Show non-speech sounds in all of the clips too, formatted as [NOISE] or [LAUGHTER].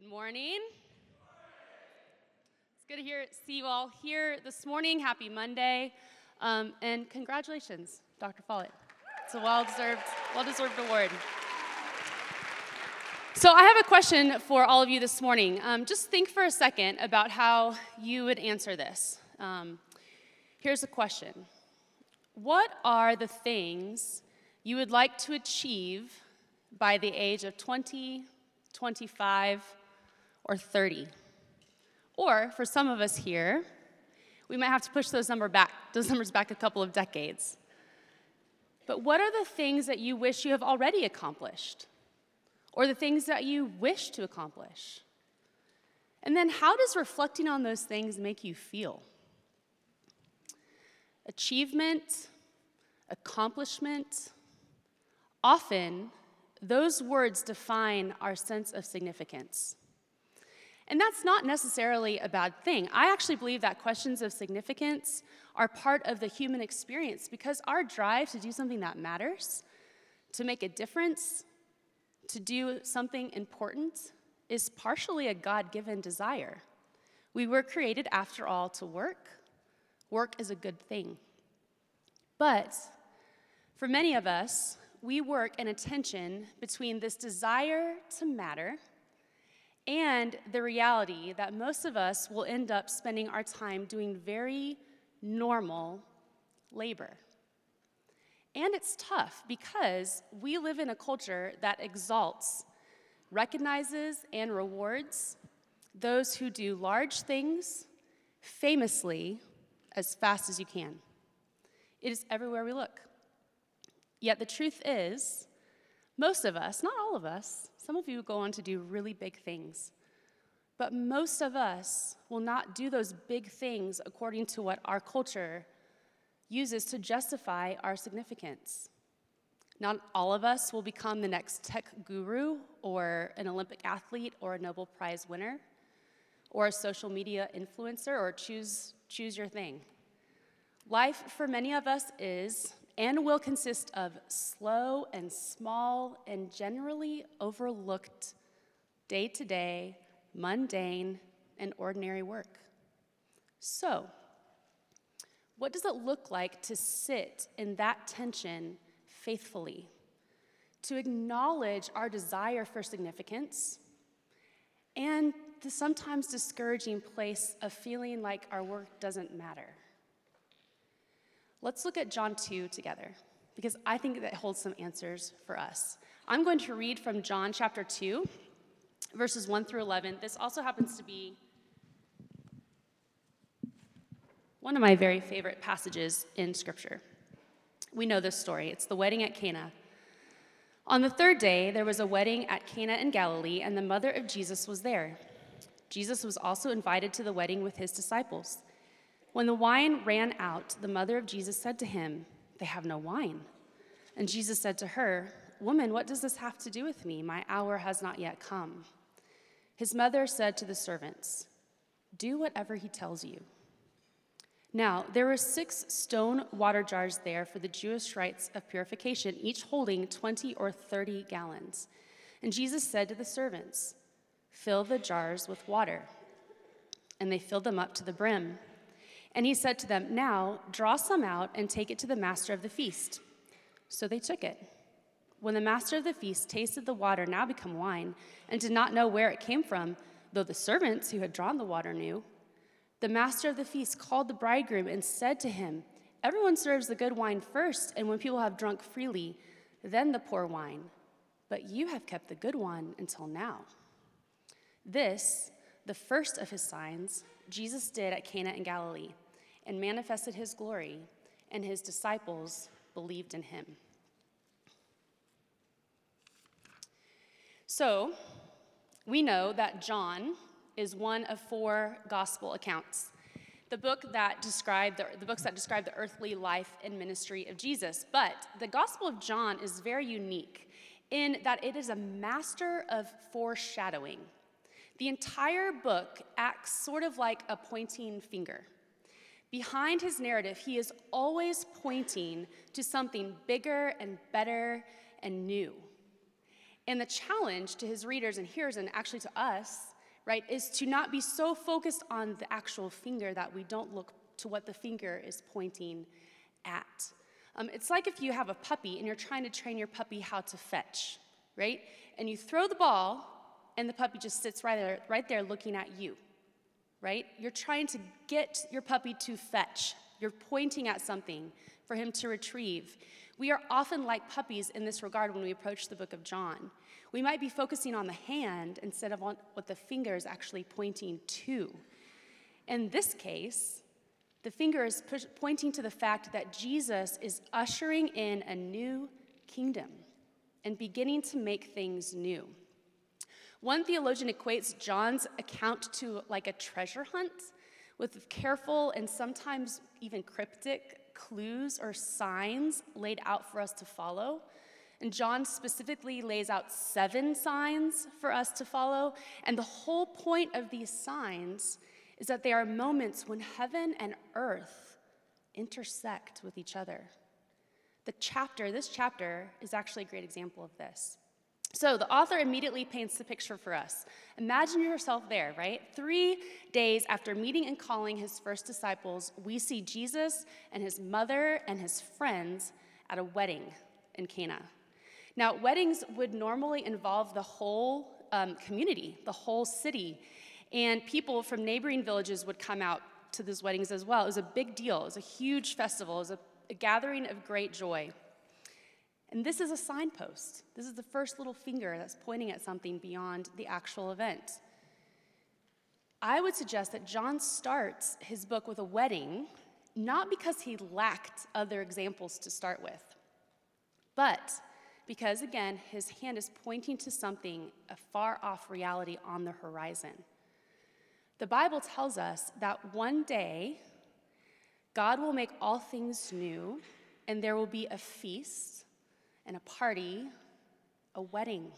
Good morning. It's good to hear, see you all here this morning. Happy Monday. Um, and congratulations, Dr. Follett. It's a well deserved, well deserved award. So, I have a question for all of you this morning. Um, just think for a second about how you would answer this. Um, here's a question What are the things you would like to achieve by the age of 20, 25, or 30? Or for some of us here, we might have to push those number back, those numbers back a couple of decades. But what are the things that you wish you have already accomplished? Or the things that you wish to accomplish? And then how does reflecting on those things make you feel? Achievement, accomplishment, often those words define our sense of significance. And that's not necessarily a bad thing. I actually believe that questions of significance are part of the human experience because our drive to do something that matters, to make a difference, to do something important, is partially a God given desire. We were created, after all, to work. Work is a good thing. But for many of us, we work in a tension between this desire to matter and the reality that most of us will end up spending our time doing very normal labor. And it's tough because we live in a culture that exalts, recognizes, and rewards those who do large things famously as fast as you can. It is everywhere we look. Yet the truth is, most of us, not all of us, some of you go on to do really big things, but most of us will not do those big things according to what our culture uses to justify our significance. Not all of us will become the next tech guru or an Olympic athlete or a Nobel Prize winner or a social media influencer or choose, choose your thing. Life for many of us is and will consist of slow and small and generally overlooked day to day, mundane, and ordinary work. So, what does it look like to sit in that tension faithfully? To acknowledge our desire for significance and the sometimes discouraging place of feeling like our work doesn't matter. Let's look at John 2 together because I think that holds some answers for us. I'm going to read from John chapter 2, verses 1 through 11. This also happens to be one of my very favorite passages in Scripture. We know this story. It's the wedding at Cana. On the third day, there was a wedding at Cana in Galilee, and the mother of Jesus was there. Jesus was also invited to the wedding with his disciples. When the wine ran out, the mother of Jesus said to him, They have no wine. And Jesus said to her, Woman, what does this have to do with me? My hour has not yet come. His mother said to the servants, Do whatever he tells you. Now, there were six stone water jars there for the Jewish rites of purification, each holding 20 or 30 gallons. And Jesus said to the servants, Fill the jars with water. And they filled them up to the brim. And he said to them, Now draw some out and take it to the master of the feast. So they took it. When the master of the feast tasted the water now become wine, and did not know where it came from, though the servants who had drawn the water knew, the master of the feast called the bridegroom and said to him, Everyone serves the good wine first, and when people have drunk freely, then the poor wine. But you have kept the good one until now. This, the first of his signs, Jesus did at Cana in Galilee and manifested his glory, and his disciples believed in him. So, we know that John is one of four gospel accounts. The book that describe the, the books that describe the earthly life and ministry of Jesus. But the Gospel of John is very unique in that it is a master of foreshadowing. The entire book acts sort of like a pointing finger. Behind his narrative, he is always pointing to something bigger and better and new. And the challenge to his readers and hearers, and actually to us, right, is to not be so focused on the actual finger that we don't look to what the finger is pointing at. Um, it's like if you have a puppy and you're trying to train your puppy how to fetch, right? And you throw the ball, and the puppy just sits right there, right there looking at you, right? You're trying to get your puppy to fetch. You're pointing at something for him to retrieve. We are often like puppies in this regard when we approach the book of John. We might be focusing on the hand instead of on what the finger is actually pointing to. In this case, the finger is push- pointing to the fact that Jesus is ushering in a new kingdom and beginning to make things new. One theologian equates John's account to like a treasure hunt with careful and sometimes even cryptic clues or signs laid out for us to follow. And John specifically lays out seven signs for us to follow. And the whole point of these signs is that they are moments when heaven and earth intersect with each other. The chapter, this chapter, is actually a great example of this. So the author immediately paints the picture for us. Imagine yourself there, right? Three days after meeting and calling his first disciples, we see Jesus and his mother and his friends at a wedding in Cana. Now, weddings would normally involve the whole um, community, the whole city, and people from neighboring villages would come out to these weddings as well. It was a big deal, it was a huge festival, it was a, a gathering of great joy. And this is a signpost. This is the first little finger that's pointing at something beyond the actual event. I would suggest that John starts his book with a wedding, not because he lacked other examples to start with, but because, again, his hand is pointing to something, a far off reality on the horizon. The Bible tells us that one day God will make all things new, and there will be a feast and a party, a wedding.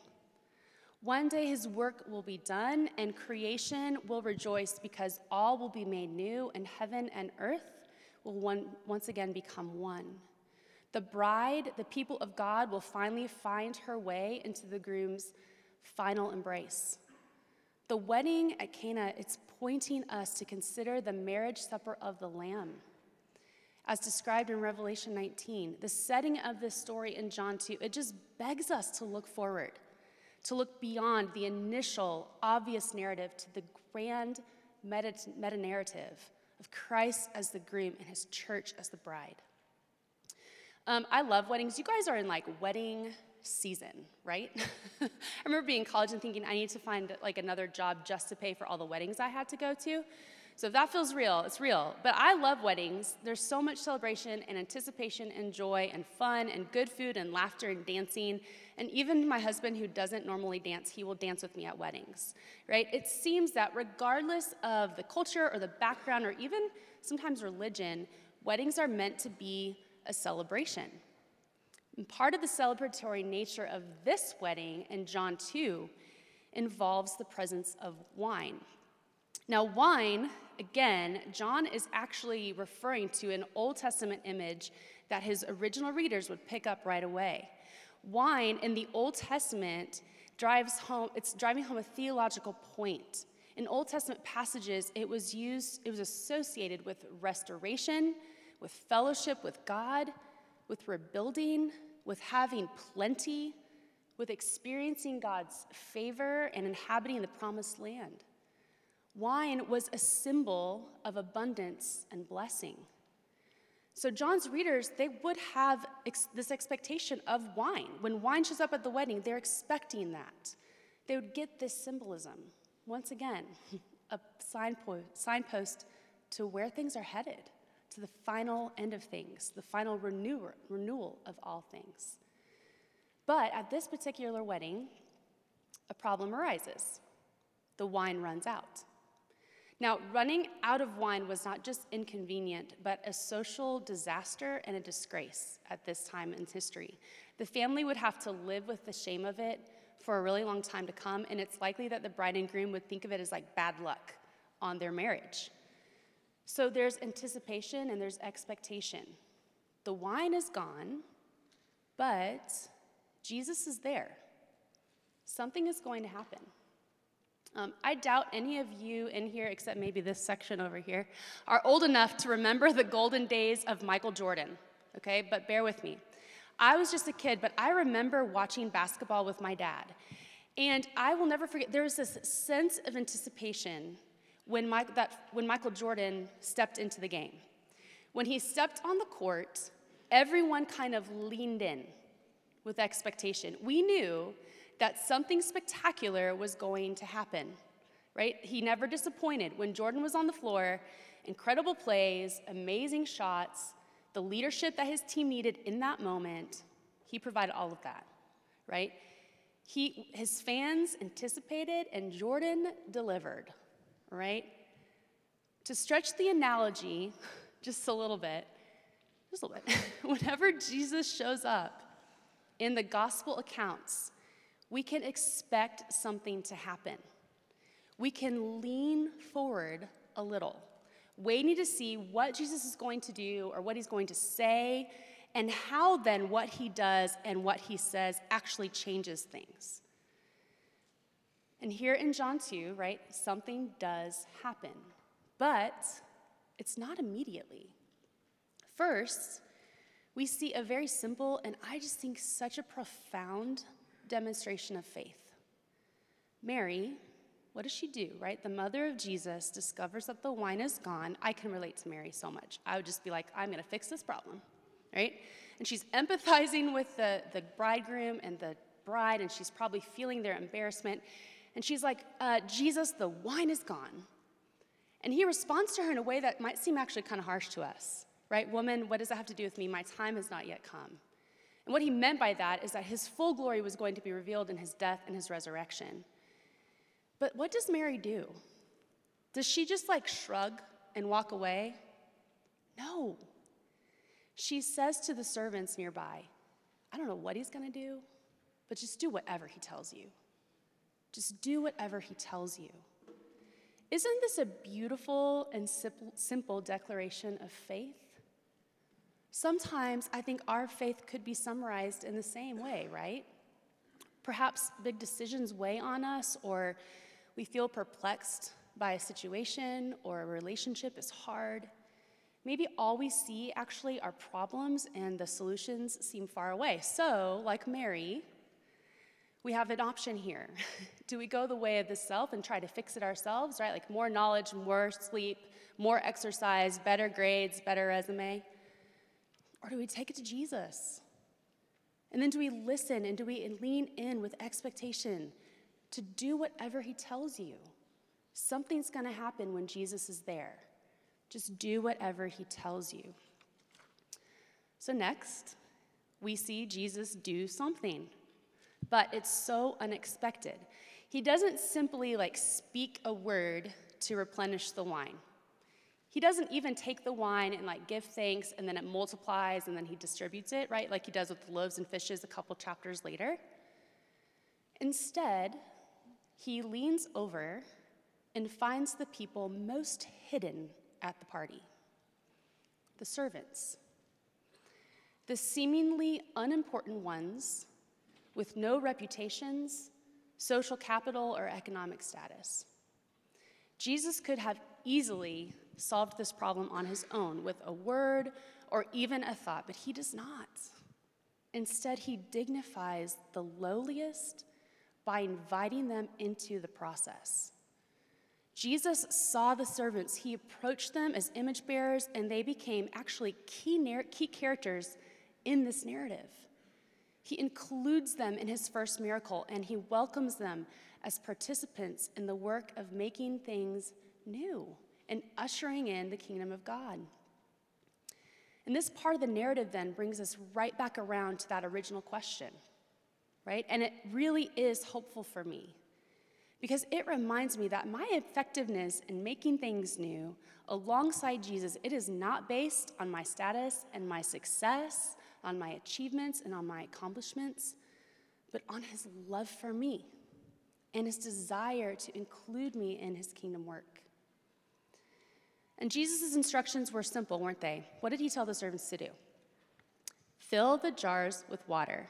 One day his work will be done, and creation will rejoice because all will be made new, and heaven and earth will one, once again become one. The bride, the people of God, will finally find her way into the groom's final embrace. The wedding at Cana, it's pointing us to consider the marriage supper of the Lamb. As described in Revelation 19, the setting of this story in John 2, it just begs us to look forward, to look beyond the initial obvious narrative to the grand meta, meta narrative of Christ as the groom and his church as the bride. Um, I love weddings. You guys are in like wedding season, right? [LAUGHS] I remember being in college and thinking I need to find like another job just to pay for all the weddings I had to go to. So if that feels real, it's real. But I love weddings. There's so much celebration and anticipation and joy and fun and good food and laughter and dancing. And even my husband, who doesn't normally dance, he will dance with me at weddings, right? It seems that regardless of the culture or the background or even sometimes religion, weddings are meant to be a celebration. And part of the celebratory nature of this wedding in John 2 involves the presence of wine. Now, wine, again, John is actually referring to an Old Testament image that his original readers would pick up right away. Wine in the Old Testament drives home, it's driving home a theological point. In Old Testament passages, it was used, it was associated with restoration, with fellowship with God, with rebuilding, with having plenty, with experiencing God's favor and inhabiting the promised land. Wine was a symbol of abundance and blessing. So John's readers, they would have ex- this expectation of wine. When wine shows up at the wedding, they're expecting that. They would get this symbolism. Once again, [LAUGHS] a signpost, signpost to where things are headed, to the final end of things, the final renewal of all things. But at this particular wedding, a problem arises. The wine runs out. Now, running out of wine was not just inconvenient, but a social disaster and a disgrace at this time in history. The family would have to live with the shame of it for a really long time to come, and it's likely that the bride and groom would think of it as like bad luck on their marriage. So there's anticipation and there's expectation. The wine is gone, but Jesus is there. Something is going to happen. Um, I doubt any of you in here, except maybe this section over here, are old enough to remember the golden days of Michael Jordan, okay? But bear with me. I was just a kid, but I remember watching basketball with my dad. And I will never forget, there was this sense of anticipation when, Mike, that, when Michael Jordan stepped into the game. When he stepped on the court, everyone kind of leaned in with expectation. We knew that something spectacular was going to happen, right? He never disappointed. When Jordan was on the floor, incredible plays, amazing shots, the leadership that his team needed in that moment, he provided all of that, right? He, his fans anticipated, and Jordan delivered, right? To stretch the analogy [LAUGHS] just a little bit, just a little bit, [LAUGHS] whenever Jesus shows up in the gospel accounts, we can expect something to happen. We can lean forward a little, waiting to see what Jesus is going to do or what he's going to say, and how then what he does and what he says actually changes things. And here in John 2, right, something does happen, but it's not immediately. First, we see a very simple and I just think such a profound demonstration of faith. Mary, what does she do, right? The mother of Jesus discovers that the wine is gone. I can relate to Mary so much. I would just be like, I'm going to fix this problem, right? And she's empathizing with the, the bridegroom and the bride, and she's probably feeling their embarrassment. And she's like, uh, Jesus, the wine is gone. And he responds to her in a way that might seem actually kind of harsh to us, right? Woman, what does that have to do with me? My time has not yet come. And what he meant by that is that his full glory was going to be revealed in his death and his resurrection. But what does Mary do? Does she just like shrug and walk away? No. She says to the servants nearby, I don't know what he's going to do, but just do whatever he tells you. Just do whatever he tells you. Isn't this a beautiful and simple declaration of faith? Sometimes I think our faith could be summarized in the same way, right? Perhaps big decisions weigh on us, or we feel perplexed by a situation, or a relationship is hard. Maybe all we see actually are problems and the solutions seem far away. So, like Mary, we have an option here. [LAUGHS] Do we go the way of the self and try to fix it ourselves, right? Like more knowledge, more sleep, more exercise, better grades, better resume? Or do we take it to Jesus? And then do we listen and do we lean in with expectation to do whatever he tells you? Something's going to happen when Jesus is there. Just do whatever he tells you. So, next, we see Jesus do something but it's so unexpected. He doesn't simply like speak a word to replenish the wine. He doesn't even take the wine and like give thanks and then it multiplies and then he distributes it, right? Like he does with the loaves and fishes a couple chapters later. Instead, he leans over and finds the people most hidden at the party the servants. The seemingly unimportant ones with no reputations, social capital, or economic status. Jesus could have easily solved this problem on his own with a word or even a thought, but he does not. Instead, he dignifies the lowliest by inviting them into the process. Jesus saw the servants, he approached them as image bearers, and they became actually key, narr- key characters in this narrative. He includes them in his first miracle and he welcomes them as participants in the work of making things new and ushering in the kingdom of God. And this part of the narrative then brings us right back around to that original question, right? And it really is hopeful for me because it reminds me that my effectiveness in making things new alongside Jesus, it is not based on my status and my success on my achievements and on my accomplishments, but on his love for me and his desire to include me in his kingdom work. And Jesus' instructions were simple, weren't they? What did he tell the servants to do? Fill the jars with water.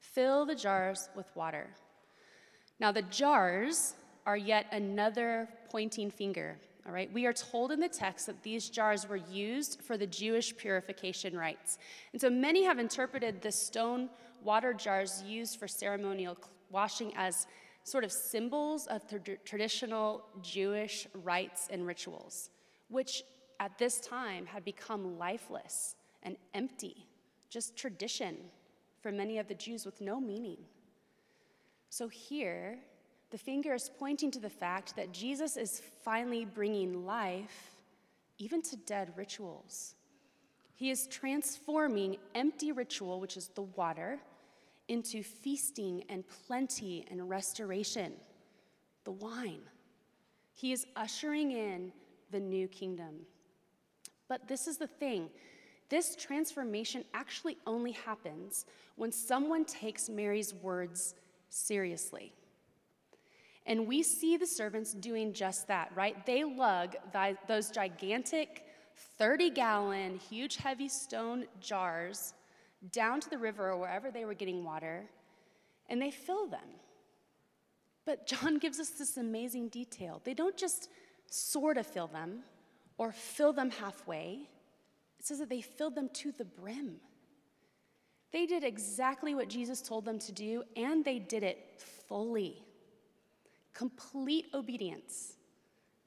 Fill the jars with water. Now, the jars are yet another pointing finger. All right, we are told in the text that these jars were used for the Jewish purification rites. And so many have interpreted the stone water jars used for ceremonial washing as sort of symbols of traditional Jewish rites and rituals, which at this time had become lifeless and empty, just tradition for many of the Jews with no meaning. So here, the finger is pointing to the fact that Jesus is finally bringing life even to dead rituals. He is transforming empty ritual, which is the water, into feasting and plenty and restoration, the wine. He is ushering in the new kingdom. But this is the thing this transformation actually only happens when someone takes Mary's words seriously. And we see the servants doing just that, right? They lug those gigantic 30 gallon, huge, heavy stone jars down to the river or wherever they were getting water, and they fill them. But John gives us this amazing detail. They don't just sort of fill them or fill them halfway, it says that they filled them to the brim. They did exactly what Jesus told them to do, and they did it fully complete obedience,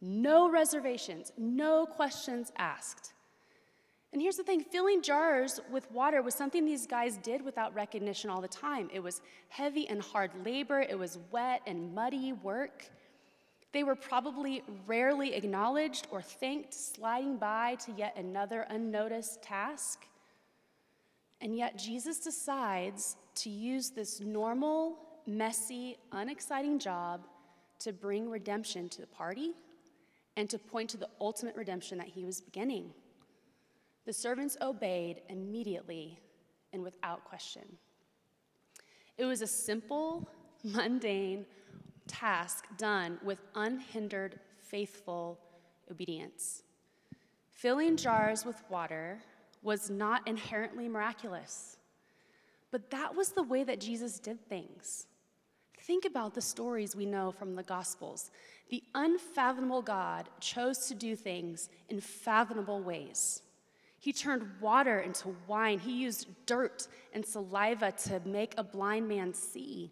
no reservations, no questions asked. And here's the thing filling jars with water was something these guys did without recognition all the time. It was heavy and hard labor, it was wet and muddy work. They were probably rarely acknowledged or thanked, sliding by to yet another unnoticed task. And yet, Jesus decides to use this normal, messy, unexciting job to bring redemption to the party and to point to the ultimate redemption that he was beginning. The servants obeyed immediately and without question. It was a simple, mundane task done with unhindered, faithful obedience. Filling jars with water was not inherently miraculous, but that was the way that Jesus did things. Think about the stories we know from the Gospels. The unfathomable God chose to do things in fathomable ways. He turned water into wine. He used dirt and saliva to make a blind man see.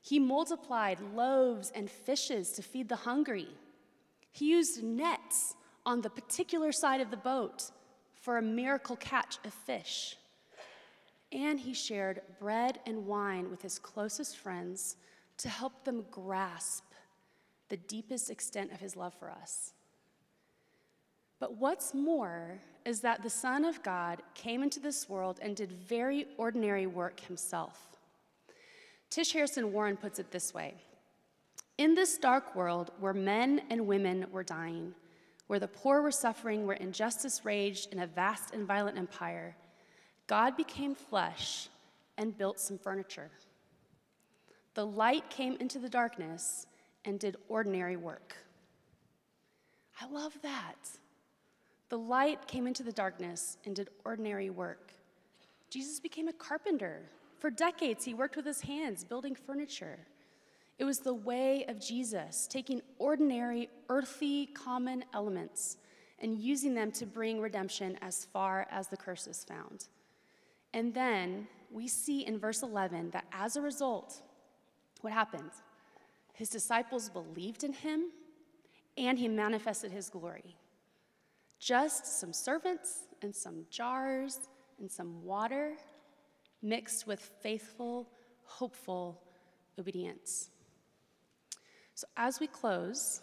He multiplied loaves and fishes to feed the hungry. He used nets on the particular side of the boat for a miracle catch of fish. And he shared bread and wine with his closest friends to help them grasp the deepest extent of his love for us. But what's more is that the Son of God came into this world and did very ordinary work himself. Tish Harrison Warren puts it this way In this dark world where men and women were dying, where the poor were suffering, where injustice raged in a vast and violent empire, God became flesh and built some furniture. The light came into the darkness and did ordinary work. I love that. The light came into the darkness and did ordinary work. Jesus became a carpenter. For decades, he worked with his hands, building furniture. It was the way of Jesus, taking ordinary, earthy, common elements and using them to bring redemption as far as the curse is found. And then we see in verse 11 that as a result, what happened? His disciples believed in him and he manifested his glory. Just some servants and some jars and some water mixed with faithful, hopeful obedience. So, as we close,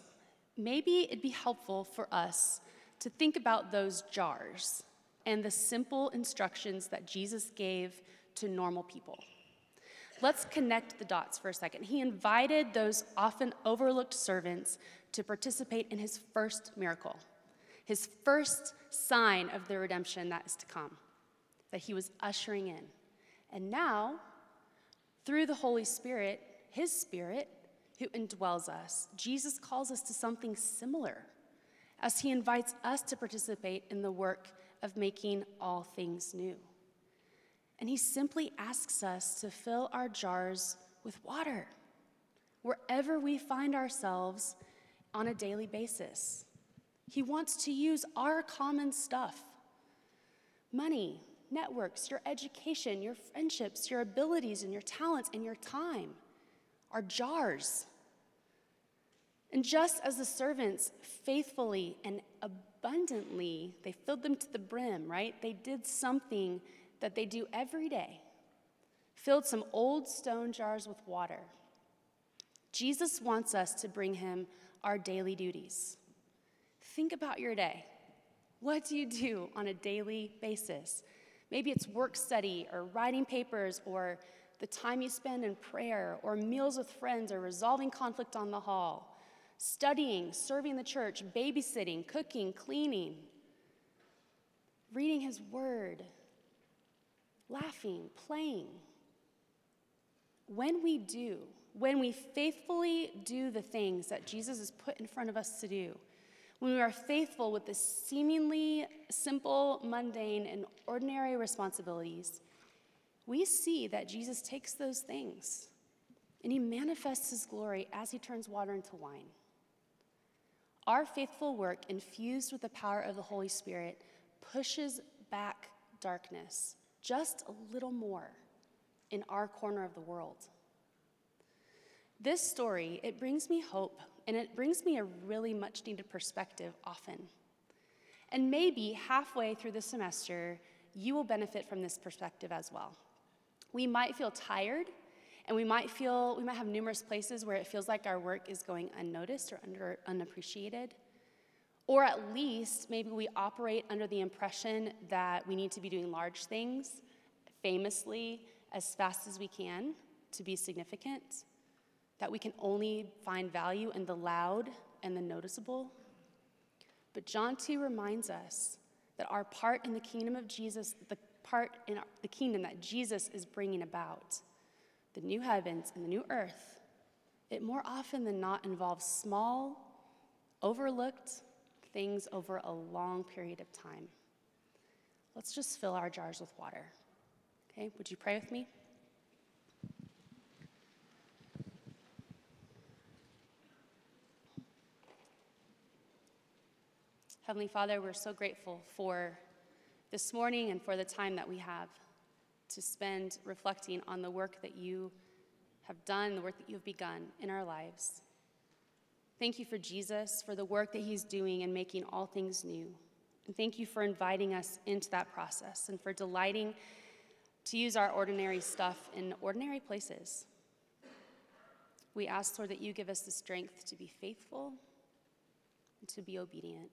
maybe it'd be helpful for us to think about those jars and the simple instructions that Jesus gave to normal people. Let's connect the dots for a second. He invited those often overlooked servants to participate in his first miracle, his first sign of the redemption that is to come, that he was ushering in. And now, through the Holy Spirit, his Spirit, who indwells us, Jesus calls us to something similar as he invites us to participate in the work of making all things new. And he simply asks us to fill our jars with water, wherever we find ourselves on a daily basis. He wants to use our common stuff money, networks, your education, your friendships, your abilities, and your talents, and your time, our jars. And just as the servants faithfully and abundantly, they filled them to the brim, right? They did something that they do every day filled some old stone jars with water. Jesus wants us to bring him our daily duties. Think about your day. What do you do on a daily basis? Maybe it's work study or writing papers or the time you spend in prayer or meals with friends or resolving conflict on the hall, studying, serving the church, babysitting, cooking, cleaning, reading his word, laughing, playing. When we do, when we faithfully do the things that Jesus has put in front of us to do, when we are faithful with the seemingly simple, mundane, and ordinary responsibilities, we see that Jesus takes those things and he manifests his glory as he turns water into wine. Our faithful work, infused with the power of the Holy Spirit, pushes back darkness just a little more in our corner of the world. This story, it brings me hope and it brings me a really much needed perspective often. And maybe halfway through the semester, you will benefit from this perspective as well. We might feel tired and we might feel we might have numerous places where it feels like our work is going unnoticed or under, unappreciated. Or at least maybe we operate under the impression that we need to be doing large things famously as fast as we can to be significant, that we can only find value in the loud and the noticeable. But John 2 reminds us that our part in the kingdom of Jesus, the part in our, the kingdom that Jesus is bringing about, the new heavens and the new earth, it more often than not involves small, overlooked things over a long period of time. Let's just fill our jars with water. Okay, would you pray with me? Heavenly Father, we're so grateful for this morning and for the time that we have to spend reflecting on the work that you have done, the work that you've begun in our lives. Thank you for Jesus, for the work that he's doing and making all things new. And thank you for inviting us into that process and for delighting to use our ordinary stuff in ordinary places. We ask, Lord, that you give us the strength to be faithful and to be obedient.